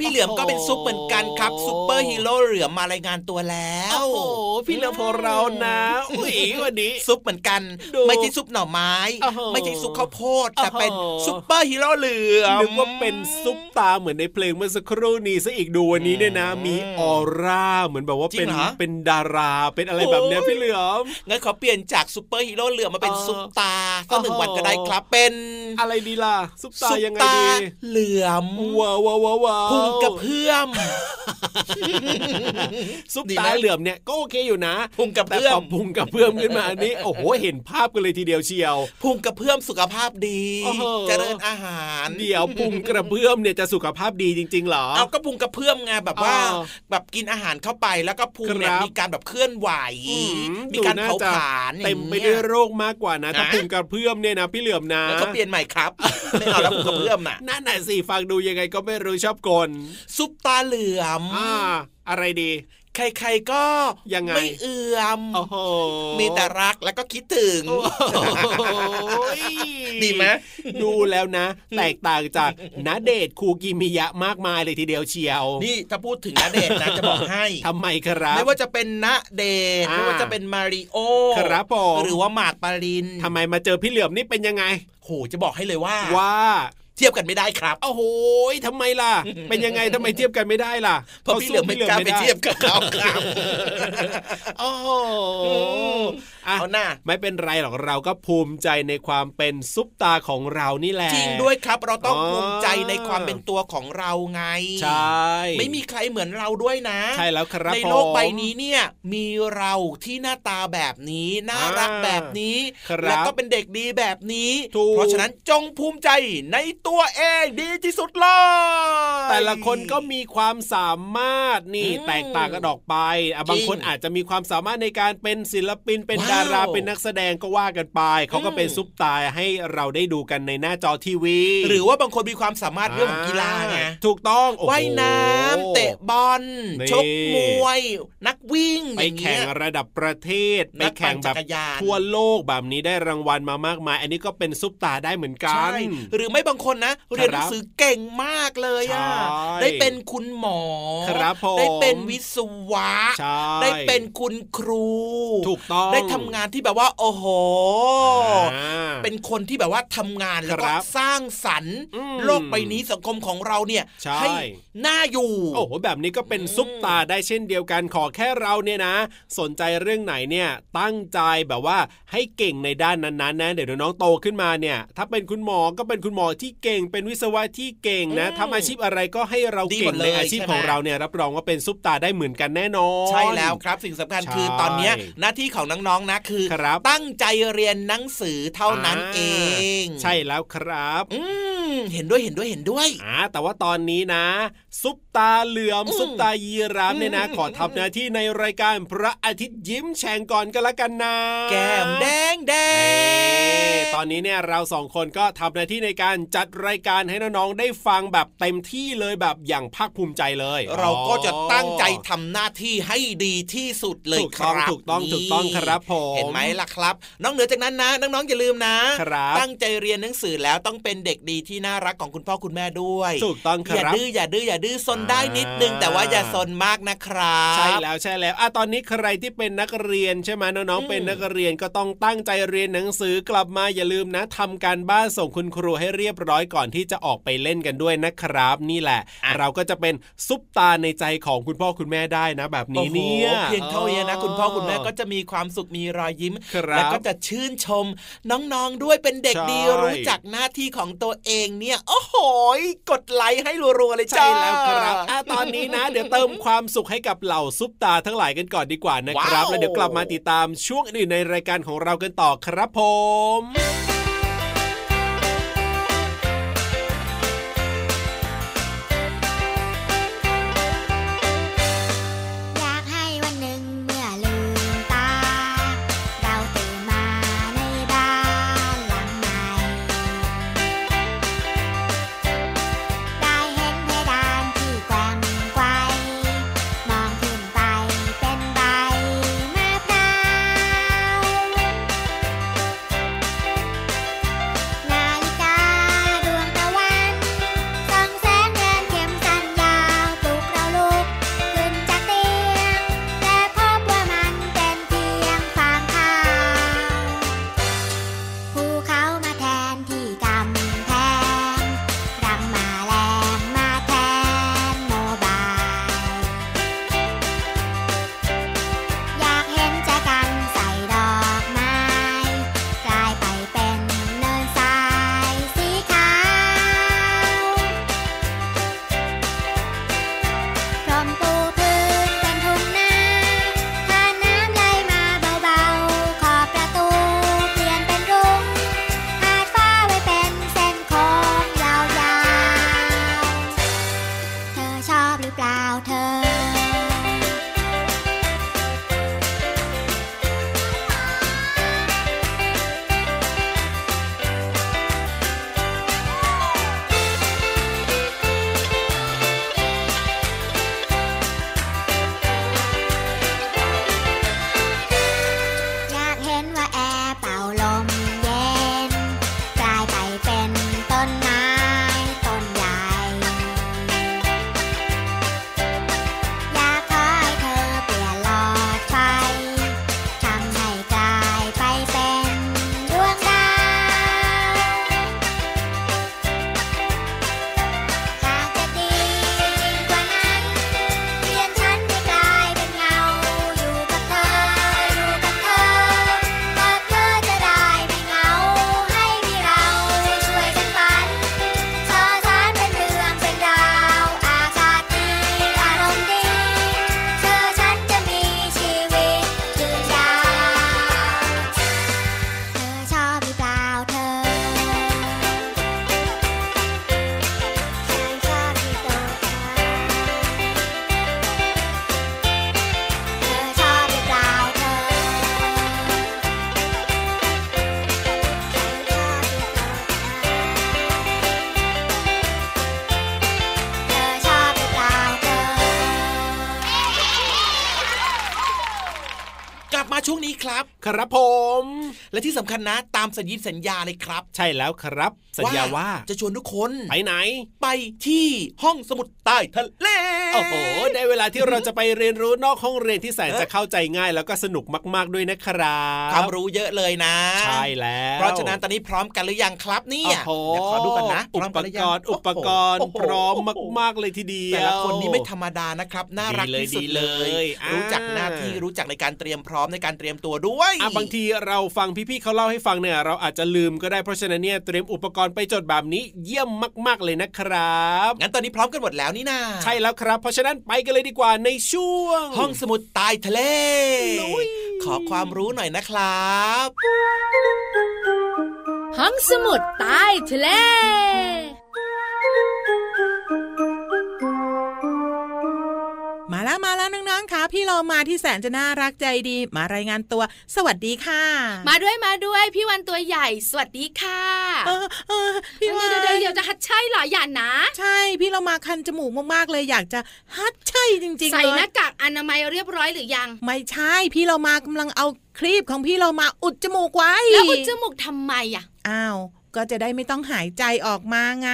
พี่เหลือมก็เป็นซุปเหมือนกันครับซุปเปอร์ฮีโร่เหลือมมารายงานตัวแล้ว โอ้โหพี่เหลือมของเรานะอุ้ยวันนี้ซุปเหมือนกันดูไม่ใช่ซุปหน่อไม้โอ้โหไม่ใช่ซุปข้าวโพดแต่โอ้โหเป็นซุปเปอร์ฮีโร่เหลือมนึกว่าเป็นซุปตาร์เหมือนในเพลงเมื่อสักครู่นี้ซะอีกดูวันนี้เนี่ยนะ มีออร่าเหมือนแบบว่าเป็นเป็นดาราเป็นอะไรแบบเนี้ยพี่เหลือมงั้นขอเปลี่ยนจากซุปเปอร์ฮีโร่เหลือมมาเป็นเออซุปตาร์สักหนึ่งโอ้โหวันก็ได้ครับเป็น อะไรดีล่ะซุปตาซุปยังไงตาดีเหลือมว้าวว้าวว้าวว้าวพุงกระเพื่อมซุปดีตาไหมเหลือมเนี่ยก็โอเคอยู่นะพุงกระแต่เพื่อพมอพุงกับเพื่อมขึ้นมาอันนี้โอ้โหเห็นภาพกันเลยทีเดียวเชียวพุงกระเพื่อมสุขภาพดีโอ้โหเจริญอาหารเดี๋ยวพุงกระเพื่อมเนี่ยจะสุขภาพดีจริงๆเหรอเอาก็พุงกระเพื่อมไงแบบว่าอ๋อแบบกินอาหารเข้าไปแล้วก็พุงเนี่ยครับมีการแบบเคลื่อนไหวอืมีการดูน่เผาจะผลาญเต็มไปอางด้วยงี้โรคมากกว่านะถ้านะพุงกระเพื่อมเนี่ยนะพี่เหลือมนะแล้วก็เปลี่ยนใหม่ครับไม่เอาแล้วพุงกระเพื่อมน่ะนั่นน่ะสิฟังดูยังไงก็ไม่รู้ชอบกลซุปตาเหลือมอ่าอะไรดี ใครๆก็ยังไงไม่เอื่อมโอ้โหมีแต่รักแล้วก็คิดถึงโอ้ยดีไหมดูแล้วนะ แตกต่างจากณเดชน์คูกิมิยะมากมายเลยทีเดียวเชียว นี่ถ้าพูดถึงณเดชน์นะจะบอกให้ทำไมครับ ไม่ว่าจะเป็นณเดชน์อ่าไม่ว่าจะเป็นมาริโอครับผมหรือว่าหมากปารินทำไมมาเจอพี่เหลือมนี่เป็นยังไงโหจะบอกให้เลยว่าว่า เทียบกันไม่ได้ครับโอ้โหทำไมล่ะ เป็นยังไงทำไมเทียบกันไม่ได้ล่ะเพราะพี่เหลือมไม่กล้าไปเทียบกับเขาครับโอ้โหมอะเอาหน้าไม่เป็นไรหรอกเราก็ภูมิใจในความเป็นซุปตาของเรานี่แหละจริงด้วยครับ เราต้องอ๋อภูมิใจในความเป็นตัวของเราไงใช่ไม่มีใครเหมือนเราด้วยนะ ใช่แล้วครับในโลกผมใบนี้เนี่ยมีเราที่หน้าตาแบบนี้น่ารักอ่าแบบนี้ครับแล้วก็เป็นเด็กดีแบบนี้ถูกเพราะฉะนั้นจงภูมิใจในตัวเองดีที่สุดเลยแต่ละคนก็มีความสามารถนี่อืมแตกต่างกันออกไปอะบางคนอาจจะมีความสามารถในการเป็นศิลปินเป็นว้าวดาราเป็นนักแสดงก็ว่ากันไป เขาก็เป็นอืมซุปตาให้เราได้ดูกันในหน้าจอทีวี หรือว่าบางคนมีความสามารถเรื่องของกีฬาไงถูกต้องโอ้โหว่ายน้ำเตะบอลนี่ชกมวย นักวิ่งไปอย่างแข่เงี้งยระดับประเทศไปนักปั่แข่งนแบบจักรยานทั่วโลกแบบนี้ได้รางวัลมามากมาย อันนี้ก็เป็นซุปตาได้เหมือนกัใช่นหรือไม่บางคนนะ เรียนหนังสือเก่งมากเลยอะใช่ได้เป็นคุณหมอครับผมได้เป็นวิศวะใช่ได้เป็นคุณครู ถูกต้อง ได้ทำงานที่แบบว่า โอ้โหอ่าเป็นคนที่แบบว่าทำงานแล้วก็ครับสร้างสรรค์อืมโลกใบนี้สังคมของเราเนี่ยใช่น่าอยู่ โอ้โห แบบนี้ก็เป็นซุปตาได้เช่นเดียวกันขอแค่เราเนี่ยนะ สนใจเรื่องไหนเนี่ยตั้งใจแบบว่าให้เก่งในด้านนั้นๆนะเดี๋ยวน้องโตขึ้นมาเนี่ย ถ้าเป็นคุณหมอก็เป็นคุณหมอที่เก่ง เป็นวิศวะที่เก่งนะอืมทำอาชีพอะไรก็ให้เราดีหเก่มงดเลยในอาชีพใช่ไหมของเราเนี่ยรับรองว่าเป็นซุปตาได้เหมือนกันแน่นอนใช่แล้วครับ สิ่งสำคัญใช่คือตอนเนี้ยหน้าที่ของน้องๆนะคือครับตั้งใจเรียนหนังสือเท่านั้นเอง ใช่แล้วครับ อืม เห็นด้วยเห็นด้วยเห็นด้วยอ่าแต่ว่าตอนนี้นะ ซุปตาเหลือมอืมซุปตายีราฟเนี่ยนะอืมขอทำหน้าที่ในรายการพระอาทิตย์ยิ้มแฉ่งก่อนก็แล้วกันนะ แก้มแดงแดเอ้งตอนนี้เนี่ยเราสองคนก็ทำหน้าที่ในการจัดรายการให้น้องๆได้ฟังแบบเต็มที่เลยแบบอย่างภาคภูมิใจเลย เราก็จะตั้งใจทำหน้าที่ให้ดีที่สุดเลยถูกคต้องรับถูกต้องนี่ถูกต้องครับผมเห็นไหมล่ะครับ น้องเหนือจากนั้นนะน้องๆอย่าลืมนะครับตั้งใจเรียนหนังสือแล้วต้องเป็นเด็กดีที่น่ารักของคุณพ่อคุณแม่ด้วยถูกต้องคอย่ารับดื้ออย่าดื้ออย่าดื้อซนได้นิดนึงอ่าแต่ว่าอย่าซนมากนะครับใช่แล้วใช่แล้วอะตอนนี้ใครที่เป็นนักเรียนใช่ไหมน้องอืมๆเป็นนักเรียนก็ต้องตั้งใจเรียนหนังสือกลับมาอย่าลืมนะทำการบ้านส่งคุณครูให้เรียบร้อยก่อนที่จะออกไปเล่นกันด้วยนะครับ นี่แหละ เราก็จะเป็นซุปตาในใจของคุณพ่อคุณแม่ได้นะ แบบนี้เนี่ยโอ้โหเพียงเท่านี้นะ คุณพ่อคุณแม่ก็จะมีความสุขมีรอยยิ้มครับแล้วก็จะชื่นชมน้องๆด้วยเป็นเด็กดีใช่รู้จักหน้าที่ของตัวเองเนี่ยโอ้โหกดไลค์ให้รัวๆเลยจ้าใช่แล้วครับอะตอนนี้นะ เดี๋ยวเติมความสุขให้กับเหล่าซุปตาทั้งหลายกันก่อนดีกว่านะครับว้าวแล้วเดี๋ยวกลับมาติดตามช่วงอื่นในรายการของเรากันต่อครับผม กลับมาช่วงนี้ครับ ครับผม และที่สำคัญนะ ตามสัญญิสัญญาเลยครับ ใช่แล้วครับสัญญาว่าจะชวนทุกคนไปไหน ไปที่ห้องสมุดใต้ทะเลโอ้โหได้เวลาที่เราจะไปเรียนรู้นอกห้องเรียนที่แสนจะเข้าใจง่าย แล้วก็สนุกมาก ๆด้วยนะครับความรู้เยอะเลยนะ ใช่แล้ว เพราะฉะนั้นตอนนี้พร้อมกันหรือยังครับเนี่โอ้ยโหเดี๋ยวขอดูกันนะอุพร้มปนหกยังรณ์อุปกรณ์โโหพร้อมมาก ๆเลยทีเดียวแต่ละคนนี้ไม่ธรรมดานะครับน่ารักดีเลยที่สุดดีเลเลยยอ่ารู้รู้จักหน้าที่รู้จักในการเตรียมพร้อมในการเตรียมตัวด้วยอะบางทีเราฟังพี่ๆเขาเล่าให้ฟังเนี่ยเราอาจจะลืมก็ได้เพราะฉะนั้นเนี่ยเตรียมอุปกรณ์ไปจดแบบนี้เยี่ยมมาก ๆเลยนะครับ งั้นตอนนี้พร้อมกันหมดแล้วนี่นาใช่แล้วครับ เพราะฉะนั้นไปกันเลยดีกว่าในช่วง ห้องสมุดใต้ทะเลลุยขอความรู้หน่อยนะครับ ห้องสมุดใต้ทะเล มาที่แสนจะน่ารักใจดี มารายงานตัว สวัสดีค่ะ มาด้วยมาด้วยพี่วันตัวใหญ่ สวัสดีค่ะเออเออพี่ว่าเดี๋ยวเดี๋ยวเดี๋ยวจะฮัดใช่เหรออย่านะ ใช่พี่เรามาคันจมูกมากๆเลยอยากจะฮัดใช่จริงๆใส่เลยหน้ากากอนามัยเรียบร้อยหรือยัง ไม่ใช่พี่เรามากำลังเอาครีบของพี่เรามาอุดจมูกไว้แล้วอุดจมูกทำไมอะอ้าว ก็จะได้ไม่ต้องหายใจออกมาไง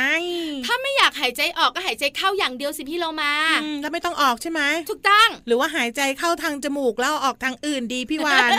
ถ้าไม่อยากหายใจออกก็หายใจเข้าอย่างเดียวสิพี่โลมาอืมแล้วไม่ต้องออกใช่ไหมถูกต้อง หรือว่าหายใจเข้าทางจมูกแล้วเอาออกทางอื่นดีพี่วาน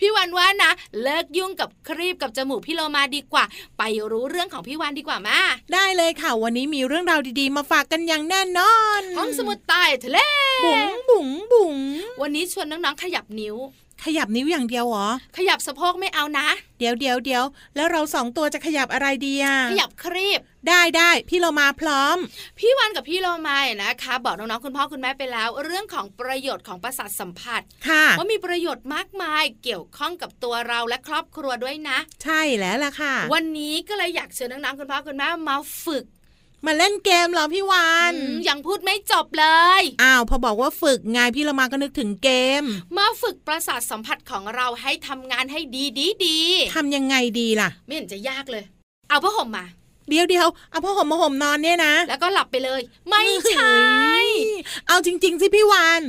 พี่วันว่านะ เลิกยุ่งกับครีบกับจมูกพี่โลมาดีกว่า ไปรู้เรื่องของพี่วันดีกว่ามาได้เลยค่ะวันนี้มีเรื่องราวดีๆ มาฝากกันอย่างแน่นอนห้องสมุดใต้ทะเลบุ๋งบุ๋งบุ๋งวันนี้ชวนน้องๆขยับนิ้ว ขยับนิ้วอย่างเดียวเหรอ ขยับสะโพกไม่เอานะ เดี๋ยวเดี๋ยวเดี๋ยวแล้วเราสองตัวจะขยับอะไรดีอะ ขยับครีบ ได้ได้พี่เรามาพร้อม พี่วันกับพี่โลมานะคะ บอกน้องๆคุณพ่อคุณแม่ไปแล้ว เรื่องของประโยชน์ของประสาทสัมผัสค่ะว่ามีประโยชน์มากมายเกี่ยวข้องกับตัวเราและครอบครัวด้วยนะ ใช่แล้วล่ะค่ะ วันนี้ก็เลยอยากเชิญน้องๆคุณพ่อคุณแม่มาฝึก มาเล่นเกมเหรอพี่วานอืมยังพูดไม่จบเลยอ้าวพอบอกว่าฝึกไงพี่เรามาก็นึกถึงเกม มาฝึกประสาทสัมผัสของเราให้ทำงานให้ดีดีดีทำยังไงดีล่ะ ไม่เห็นจะยากเลย เอาผ้าห่มมาเดี๋ยวเดี๋ยวเอาผ้าห่มมาห่มนอนเนี่ยนะ แล้วก็หลับไปเลย ไม่ใช่ เอาจริง ๆ สิพี่วาน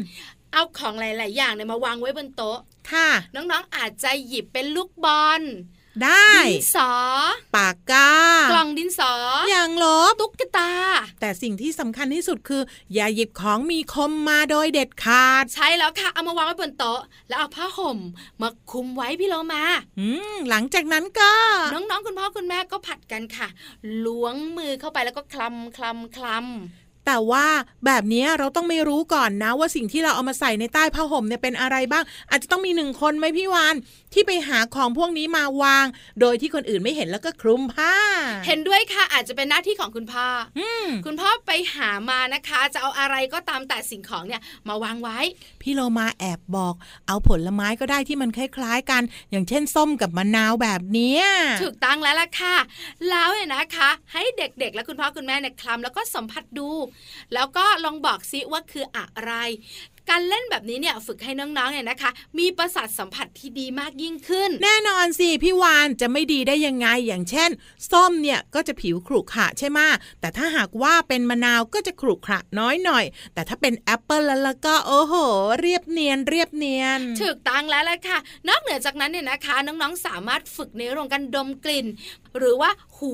เอาของหลาย ๆ อย่างเนี่ยมาวางไว้บนโต๊ะ ค่ะ น้องๆอาจจะหยิบเป็นลูกบอลได้ดินสอปากกากล่อง ดินสอ อย่างลบตุ๊กตา แต่สิ่งที่สำคัญที่สุดคือ อย่าหยิบของมีคมมาโดยเด็ดขาด ใช่แล้วค่ะ เอามาวางไว้บนโต๊ะ แล้วเอาผ้าห่ม มาคลุมไว้พี่โลมา อืมหลังจากนั้นก็ น้องๆคุณพ่อคุณแม่ก็ผัดกันค่ะ ล้วงมือเข้าไปแล้วก็คลำคลำคลำ แต่ว่าแบบนี้เราต้องไม่รู้ก่อนนะ ว่าสิ่งที่เราเอามาใส่ในใต้ผ้าห่มเนี่ยเป็นอะไรบ้าง อาจจะต้องมีหนึ่งคนไหมพี่วานที่ไปหาของพวกนี้มาวาง โดยที่คนอื่นไม่เห็นแล้วก็คลุมผ้า เห็นด้วยค่ะอาจจะเป็นหน้าที่ของคุณพ่อออืมคุณพ่อไปหามานะคะ จะเอาอะไรก็ตามแต่สิ่งของเนี่ยมาวางไว้ พี่โลมาแอบบอก เอาผลไม้ก็ได้ที่มันคล้ายๆกัน อย่างเช่นส้มกับมะนาวแบบเนี้ยถูกตั้งแล้วล่ะค่ะ แล้วเนี่ยนะคะ ให้เด็กๆ และคุณพ่อคุณแม่เนี่ยคลำแล้วก็สัมผัสดูแล้วก็ลองบอกซิว่าคืออะไร การเล่นแบบนี้เนี่ยฝึกให้น้องๆเนี่ยนะคะ มีประสาทสัมผัสที่ดีมากยิ่งขึ้น แน่นอนสิพี่วานจะไม่ดีได้ยังไงอย่างเช่น ส้มเนี่ยก็จะผิวขรุขระใช่ไหมแต่ถ้าหากว่าเป็นมะนาวก็จะขรุขระน้อยหน่อย แต่ถ้าเป็นแอปเปิลแล้วแล้วก็โอ้โห เรียบเนียนเรียบเนียนถูกตั้งแล้วล่ะค่ะ นอกเหนือจากนั้นเนี่ยนะคะ น้องๆสามารถฝึกในเรื่องของการดมกลิ่น หรือว่าหู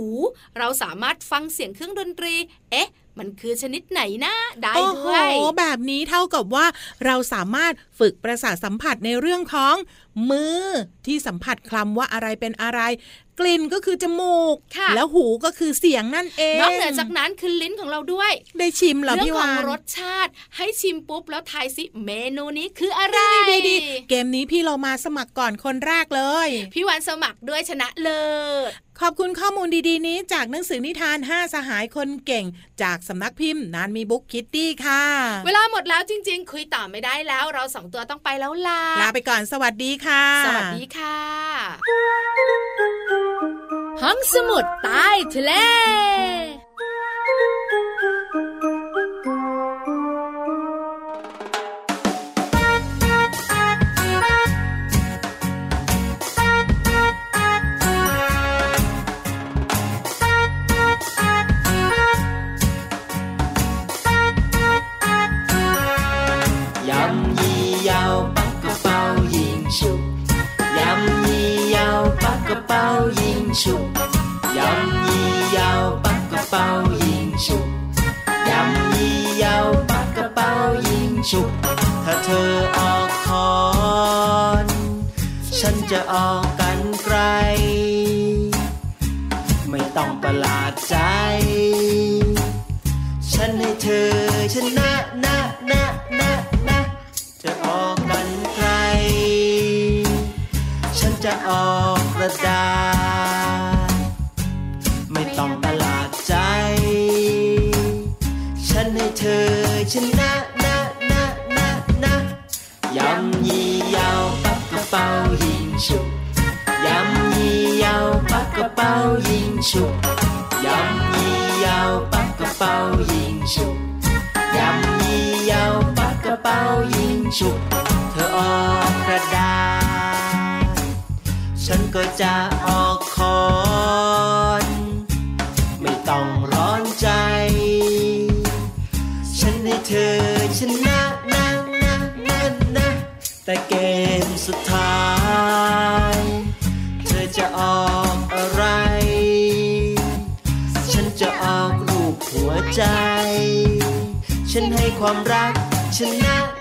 เราสามารถฟังเสียงเครื่องดนตรี เอ๊ะ มันคือชนิดไหนนะได้โอ้โหด้วยแบบนี้เท่ากับว่าเราสามารถฝึกประสาทสัมผัสในเรื่องของมือที่สัมผัสคลำว่าอะไรเป็นอะไร กลิ่นก็คือจมูกค่ะแล้วหูก็คือเสียงนั่นเองนอกเหนือจากนั้นคือลิ้นของเราด้วย ได้ชิมเหรอเรื่องพี่ขอวางนรสชาติ ให้ชิมปุ๊บแล้วทายสิเมนูนี้คืออะไรดีดีๆเกมนี้พี่เรามาสมัครก่อนคนแรกเลย พี่วันสมัครด้วยชนะเลิศ ขอบคุณข้อมูลดีๆ นี้จากหนังสือนิทาน 5 สหายคนเก่ง จากสำนักพิมพ์นานมีบุ๊กคิตตี้ค่ะ เวลาหมดแล้วจริง ๆ คุยต่อไม่ได้แล้ว เราสองตัวต้องไปแล้วล่ะลาไปก่อนสวัสดีค่ะ สวัสดีค่ะ ห้องสมุดใต้ทะเล ยิงฉุบยำยียาวปักกระเป๋ายิงฉุบยำยี่ยาวปักกระเป๋ายิงฉุบถ้าเธอออกคอน ฉันจะออกกันไกล ไม่ต้องประหลาดใจ ฉันให้เธอชนะนะนะนะนะจะออกกันไกล ฉันจะออกกระดาษ เป๋ายิงฉุบยำยี่ยาวปักกระเป๋ายิงฉุบยำยี่ยาวปักกระเป๋ายิงฉุบยำยี่ยาวปักกระเป๋ายิงฉุบเธอออกกระดาษฉันก็จะออกคอนไม่ต้องร้อนใจ ฉันให้เธอชนะนะนะนะนะแต่เก ความรักชนะ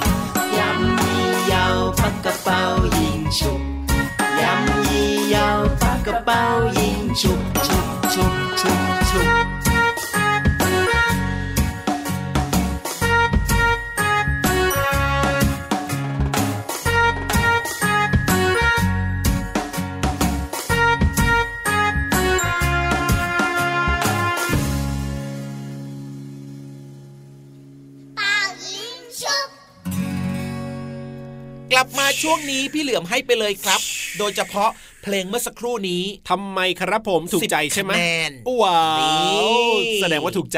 ยิงฉุบฉุบฉุบฉุบฉุบเป่ายิงชุบกลับมาช่วงนี้พี่เหลือมให้ไปเลยครับ โดยเฉพาะ เพลงเมื่อสักครู่นี้ทำไมครับผมถูกใจใช่ไหม10คะแนนว้านี่วแสดงว่าถูกใจ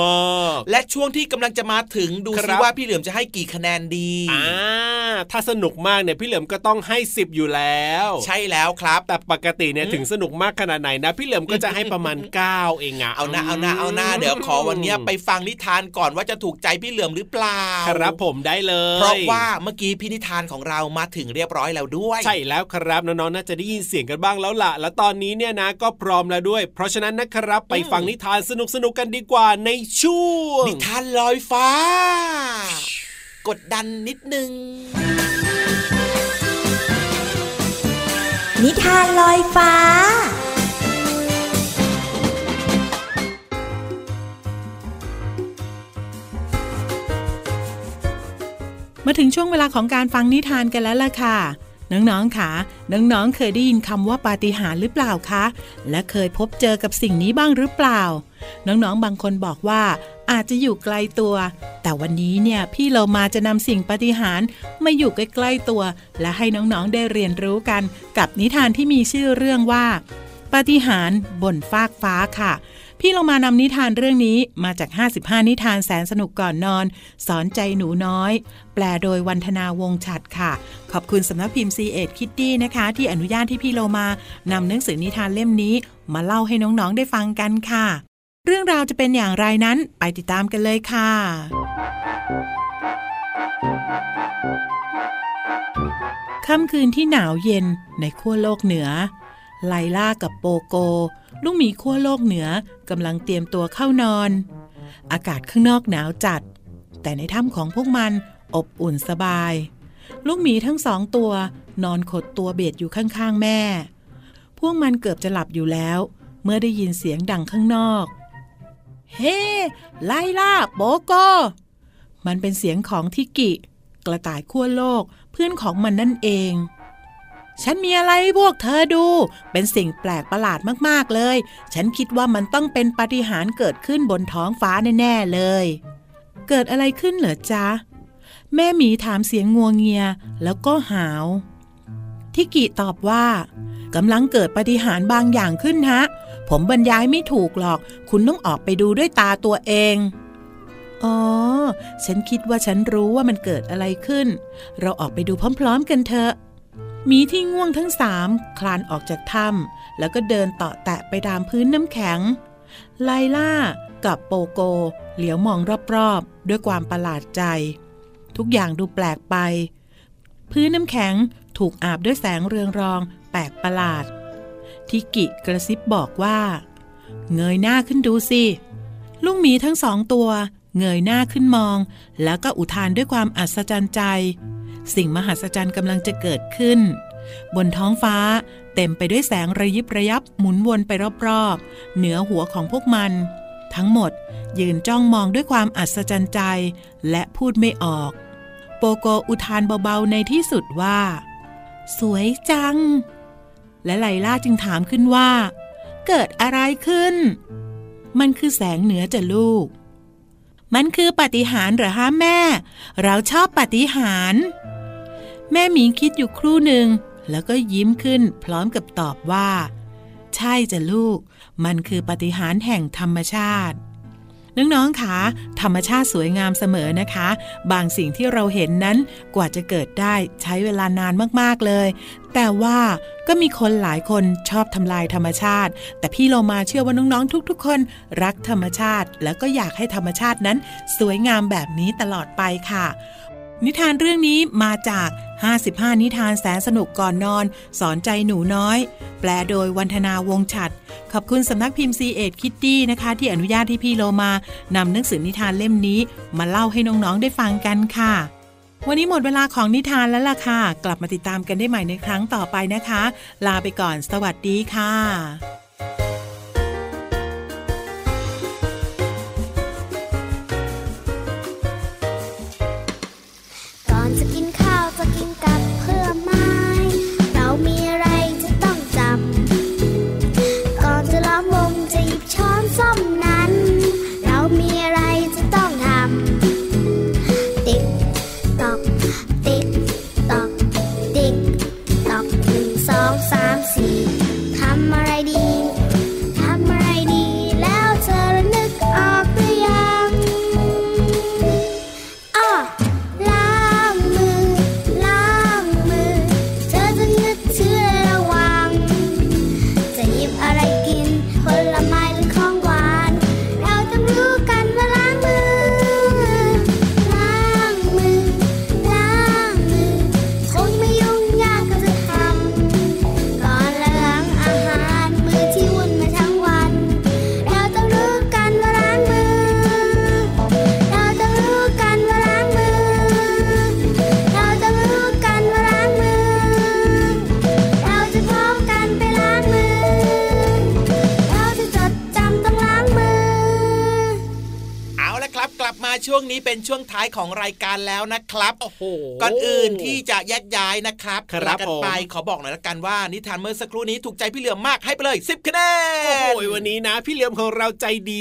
มากและช่วงที่กำลังจะมาถึงดูคซิรับว่าพี่เหลือมจะให้กี่คะแนนดีๆอ่าถ้าสนุกมากเนี่ยพี่เหลิมก็ต้องให้ 10 อยู่แล้ว ใช่แล้วครับ แต่ปกติเนี่ยถึงสนุกมากขนาดไหนนะ พี่เหลิมก็จะให้ประมาณ 9 เองอะเอาหน้าเอาหน้าเอาหน้าเดี๋ยวขอวันเนี้ยไปฟังนิทานก่อนว่าจะถูกใจพี่เหลือมหรือเปล่า ครับผมได้เลย เพราะว่าเมื่อกี้พี่นิทานของเรามาถึงเรียบร้อยแล้วด้วย ใช่แล้วครับน้องๆน่าจะได้ยินเสียงกันบ้างแล้วล่ะ และตอนนี้เนี่ยนะก็พร้อมแล้วด้วย เพราะฉะนั้นนะครับไปฟังนิทานสนุกๆกันดีกว่าในช่วง นิทานลอยฟ้า กดดันนิดนึง นิทานลอยฟ้ามาถึงช่วงเวลาของการฟังนิทานกันแล้วล่ะค่ะ น้องๆค่ะน้องๆ เคยได้ยินคำว่าปาฏิหาริย์หรือเปล่าคะ และเคยพบเจอกับสิ่งนี้บ้างหรือเปล่า น้องๆ บางคนบอกว่าอาจจะอยู่ไกลตัว แต่วันนี้เนี่ยพี่เรามาจะนำสิ่งปาฏิหาริย์มาอยู่ใกล้ๆตัว และให้น้องๆ ได้เรียนรู้กัน กับนิทานที่มีชื่อเรื่องว่า ปาฏิหาริย์บนฟากฟ้าค่ะ พี่เรามานำนิทานเรื่องนี้มาจาก 55 นิทานแสนสนุกก่อนนอน สอนใจหนูน้อย แปลโดยวันธนาวงฉัดค่ะ ขอบคุณสำนักพิมพ์ C ีเอ็ดคิตตี้นะคะ ที่อนุญาตที่พี่โลมานำหนังสือนิทานเล่มนี้ มาเล่าให้น้องๆได้ฟังกันค่ะ เรื่องราวจะเป็นอย่างไรนั้นไปติดตามกันเลยค่ะค่ำคืนที่หนาวเย็นในขั้วโลกเหนือ ไลล่ากับโปโก ลูกหมีขั้วโลกเหนือกำลังเตรียมตัวเข้านอน อากาศข้างนอกหนาวจัด แต่ในถ้ำของพวกมันอบอุ่นสบาย ลูกหมีทั้งสองตัวนอนขดตัวเบียดอยู่ข้างๆแม่ พวกมันเกือบจะหลับอยู่แล้ว เมื่อได้ยินเสียงดังข้างนอก เฮ้ไลล่าโบโก มันเป็นเสียงของทิกิ กระต่ายขั้วโลกเพื่อนของมันนั่นเอง ฉันมีอะไรให้พวกเธอดู เป็นสิ่งแปลกประหลาดมากๆเลย ฉันคิดว่ามันต้องเป็นปาฏิหาริย์เกิดขึ้นบนท้องฟ้าแน่ๆเลย เกิดอะไรขึ้นเหรอจ๊ะ แม่หมีถามเสียงงัวเงียแล้วก็หาว ทิกิตอบว่ากำลังเกิดปาฏิหาริย์บางอย่างขึ้นฮะ ผมบรรยายไม่ถูกหรอก คุณต้องออกไปดูด้วยตาตัวเองอ๋อ ฉันคิดว่าฉันรู้ว่ามันเกิดอะไรขึ้น เราออกไปดูพร้อม ๆ กันเถอะ มีที่ง่วงทั้งสามคลานออกจากถ้ำแล้วก็เดินต่อแตะไปตามพื้นน้ำแข็ง ไลล่ากับโปโก เหลียวมองรอบๆ ด้วยความประหลาดใจ ทุกอย่างดูแปลกไป พื้นน้ำแข็งถูกอาบด้วยแสงเรืองรองแปลกประหลาด ทิกิกระซิบบอกว่า เงยหน้าขึ้นดูสิ ลูกหมีทั้งสองตัว เงยหน้าขึ้นมอง แล้วก็อุทานด้วยความอัศจรรย์ใจ สิ่งมหัศจรรย์กำลังจะเกิดขึ้น บนท้องฟ้าเต็มไปด้วยแสงระยิบระยับหมุนวนไปรอบๆ เหนือหัวของพวกมัน ทั้งหมดยืนจ้องมองด้วยความอัศจรรย์ใจ และพูดไม่ออก โปโกอุทานเบาๆในที่สุดว่า สวยจัง และไลล่าจึงถามขึ้นว่า เกิดอะไรขึ้น มันคือแสงเหนือจะลูกมันคือปฏิหารหรอฮะแม่ เราชอบปฏิหาร แม่หมีคิดอยู่ครู่หนึ่ง แล้วก็ยิ้มขึ้นพร้อมกับตอบว่า ใช่จ้ะลูก มันคือปฏิหารแห่งธรรมชาติน้องๆคะธรรมชาติสวยงามเสมอนะคะ บางสิ่งที่เราเห็นนั้นกว่าจะเกิดได้ใช้เวลานานมากๆเลย แต่ว่าก็มีคนหลายคนชอบทำลายธรรมชาติ แต่พี่โลมาเชื่อว่าน้องๆทุก ๆ คน รักธรรมชาติ แล้วก็อยากให้ธรรมชาตินั้น สวยงามแบบนี้ตลอดไปค่ะ นิทานเรื่องนี้มาจาก 55 นิทานแสนสนุกก่อนนอน สอนใจหนูน้อย แปลโดยวันธนาวงฉัด ขอบคุณสำนักพิมพ์ซีเอ็ดคิตตี้นะคะ ที่อนุญาตที่พี่โลมานำหนังสือนิทานเล่มนี้ มาเล่าให้น้องๆได้ฟังกันค่ะ วันนี้หมดเวลาของนิทานแล้วล่ะค่ะ กลับมาติดตามกันได้ใหม่ในครั้งต่อไปนะคะ ลาไปก่อน สวัสดีค่ะ นี้เป็นช่วงท้ายของรายการแล้วนะครับโอ้โหก่อนอื่นที่จะแยกย้ายนะครับครับลากันผมไปขอบอกหน่อยละกันว่านิทานเมื่อสักครู่นี้ถูกใจพี่เหลือมมากให้ไปเลย10คะแนโอ้โหนวันนี้นะ พี่เหลียมของเราใจดี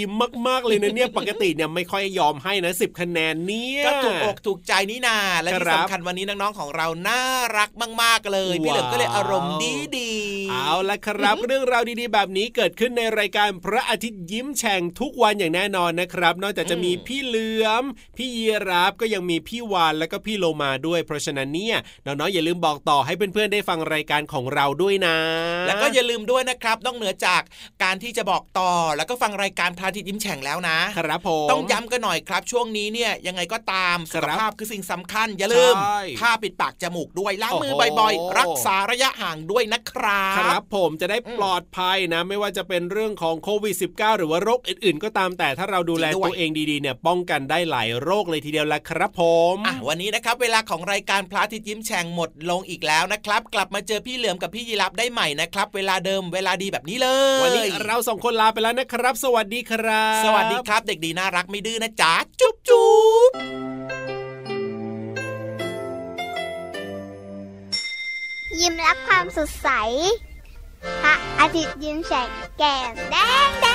มากๆเลยนะเนี่ยปกติเนี่ยไม่ค่อยยอมให้นะสิบคะแนนเนี่ยก็ถูกอกถูกใจนี่นาและที่ครับสำคัญวันนี้น้องๆของเราน่ารักมากๆเลย พี่เหลือมก็เลยอารมณ์ดีดีๆเอาละครับ เรื่องราวดีๆ แบบนี้เกิดขึ้นในรายการพระอาทิตย์ยิ้มแฉ่งทุกวันอย่างแน่นอนนะครับ นอกจากจะมีพี่เหลือพี่ยีรับก็ยังมีพี่วานแล้วก็พี่โลมาด้วย เพราะฉะนั้นเนี่ยน้องๆอย่าลืมบอกต่อให้เพื่อนๆได้ฟังรายการของเราด้วยนะ แล้วก็อย่าลืมด้วยนะครับนอกเหนือจากการที่จะบอกต่อแล้วก็ฟังรายการพระอาทิตย์ยิ้มแฉ่งแล้วนะครับผมต้องย้ำกันหน่อยครับ ช่วงนี้เนี่ยยังไงก็ตามคสุรัขบภาพคือสิ่งสำคัญ อย่าลืมใช่ผ้าปิดปากจมูกด้วยล้างมือโอ้โหบ่อยๆ รักษาระยะห่างด้วยนะครับครับผมจะได้อืมปลอดภัยนะ ไม่ว่าจะเป็นเรื่องของโควิด -19 หรือว่าโรคอื่นๆ ก็ตามแต่ถ้าเราดูแลจริงด้วยตัวเองดีๆเนี่ยป้องกันได้หลายโรคเลยทีเดียวละครับผมอะวันนี้นะครับเวลาของรายการพระอาทิตย์ยิ้มแฉ่งหมดลงอีกแล้วนะครับ กลับมาเจอพี่เหลือมกับพี่ยีรับได้ใหม่นะครับ เวลาเดิมเวลาดีแบบนี้เลย วันนี้เราสองคนลาไปแล้วนะครับ สวัสดีครับ สวัสดีครับ เด็กดีน่ารักไม่ดื้อนะจ๊ะจุ๊บจุ๊บยิ้มรับความสดใสพระอาทิตย์ยิ้มแฉกแก้มแดงแด